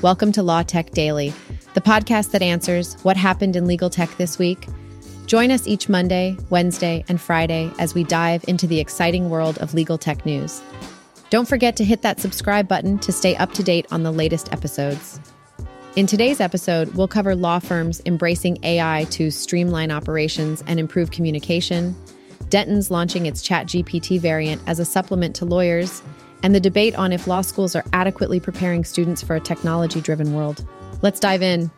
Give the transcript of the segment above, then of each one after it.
Welcome to Law Tech Daily, the podcast that answers what happened in legal tech this week. Join us each Monday, Wednesday, and Friday as we dive into the exciting world of legal tech news. Don't forget to hit that subscribe button to stay up to date on the latest episodes. In today's episode, we'll cover law firms embracing AI to streamline operations and improve communication, Dentons launching its ChatGPT variant as a supplement to lawyers, and the debate on if law schools are adequately preparing students for a technology driven world. Let's dive in.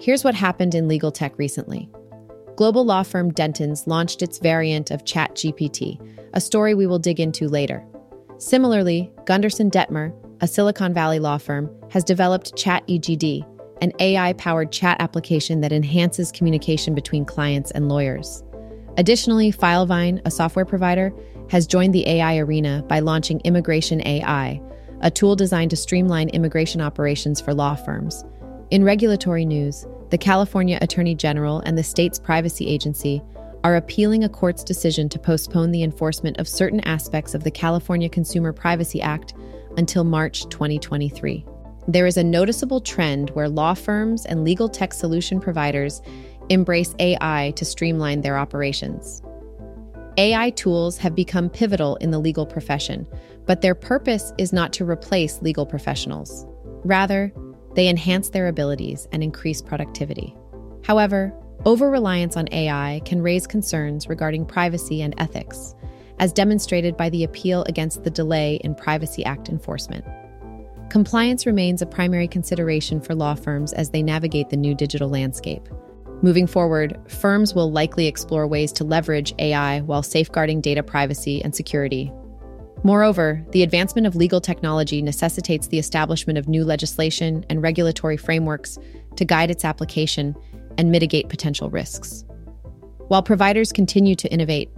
Here's what happened in legal tech recently. Global law firm Dentons launched its variant of ChatGPT, a story we will dig into later. Similarly, Gunderson Dettmer, a Silicon Valley law firm, has developed ChatGD, an AI powered chat application that enhances communication between clients and lawyers. Additionally, Filevine, a software provider, has joined the AI arena by launching Immigration AI, a tool designed to streamline immigration operations for law firms. In regulatory news, the California Attorney General and the state's privacy agency are appealing a court's decision to postpone the enforcement of certain aspects of the California Consumer Privacy Act until March 2023 there is a noticeable trend where law firms and legal tech solution providers embrace AI to streamline their operations. AI tools have become pivotal in the legal profession, but their purpose is not to replace legal professionals. Rather, they enhance their abilities and increase productivity. However, over reliance on AI can raise concerns regarding privacy and ethics, as demonstrated by the appeal against the delay in Privacy Act enforcement. Compliance remains a primary consideration for law firms as they navigate the new digital landscape. Moving forward, firms will likely explore ways to leverage AI while safeguarding data privacy and security. Moreover, the advancement of legal technology necessitates the establishment of new legislation and regulatory frameworks to guide its application and mitigate potential risks. While providers continue to innovate,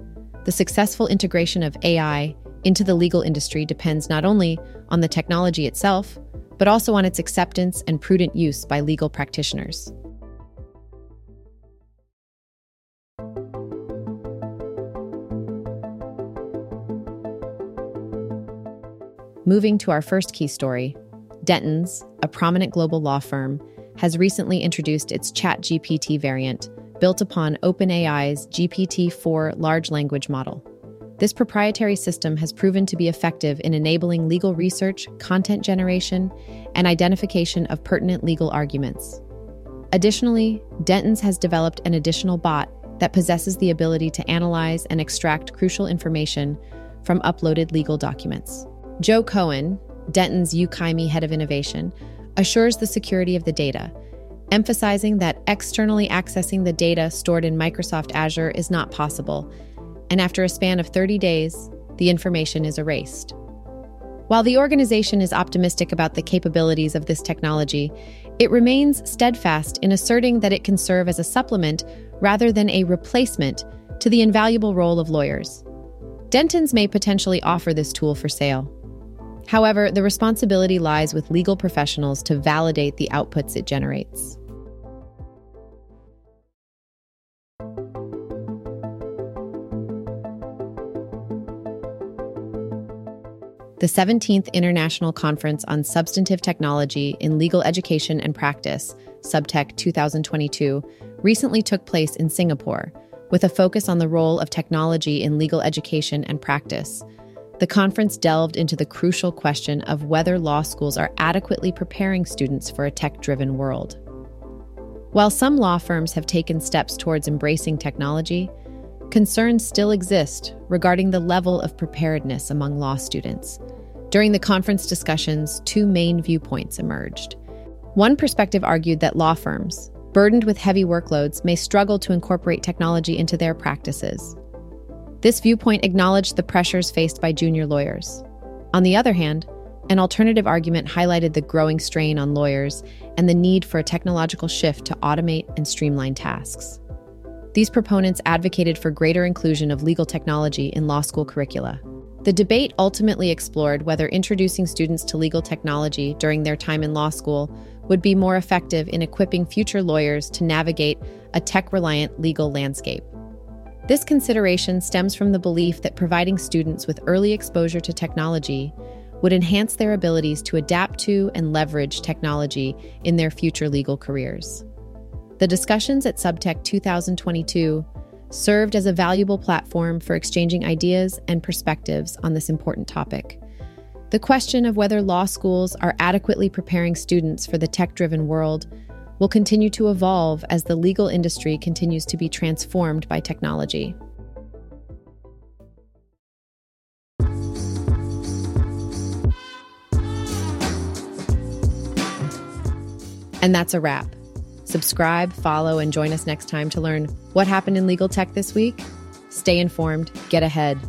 the successful integration of AI into the legal industry depends not only on the technology itself, but also on its acceptance and prudent use by legal practitioners. Moving to our first key story, Dentons, a prominent global law firm, has recently introduced its ChatGPT variant built upon OpenAI's GPT 4 large language model. This proprietary system has proven to be effective in enabling legal research, content generation, and identification of pertinent legal arguments. Additionally, Dentons has developed an additional bot that possesses the ability to analyze and extract crucial information from uploaded legal documents. Joe Cohen, Dentons UKIME head of innovation, assures the security of the data, emphasizing that externally accessing the data stored in Microsoft Azure is not possible and after a span of 30 days, the information is erased. While the organization is optimistic about the capabilities of this technology, it remains steadfast in asserting that it can serve as a supplement rather than a replacement to the invaluable role of lawyers. Dentons may potentially offer this tool for sale. However, the responsibility lies with legal professionals to validate the outputs it generates. The 17th International Conference on Substantive Technology in Legal Education and Practice, Subtech 2022, recently took place in Singapore, with a focus on the role of technology in legal education and practice. The conference delved into the crucial question of whether law schools are adequately preparing students for a tech driven world. While some law firms have taken steps towards embracing technology, concerns still exist regarding the level of preparedness among law students. During the conference discussions, two main viewpoints emerged. One perspective argued that law firms, burdened with heavy workloads, may struggle to incorporate technology into their practices. This viewpoint acknowledged the pressures faced by junior lawyers. On the other hand, an alternative argument highlighted the growing strain on lawyers and the need for a technological shift to automate and streamline tasks. These proponents advocated for greater inclusion of legal technology in law school curricula. The debate ultimately explored whether introducing students to legal technology during their time in law school would be more effective in equipping future lawyers to navigate a tech reliant legal landscape. This consideration stems from the belief that providing students with early exposure to technology would enhance their abilities to adapt to and leverage technology in their future legal careers. The discussions at Subtech 2022 served as a valuable platform for exchanging ideas and perspectives on this important topic. The question of whether law schools are adequately preparing students for the tech driven world will continue to evolve as the legal industry continues to be transformed by technology. And that's a wrap. Subscribe, follow, and join us next time to learn what happened in legal tech this week. Stay informed, get ahead,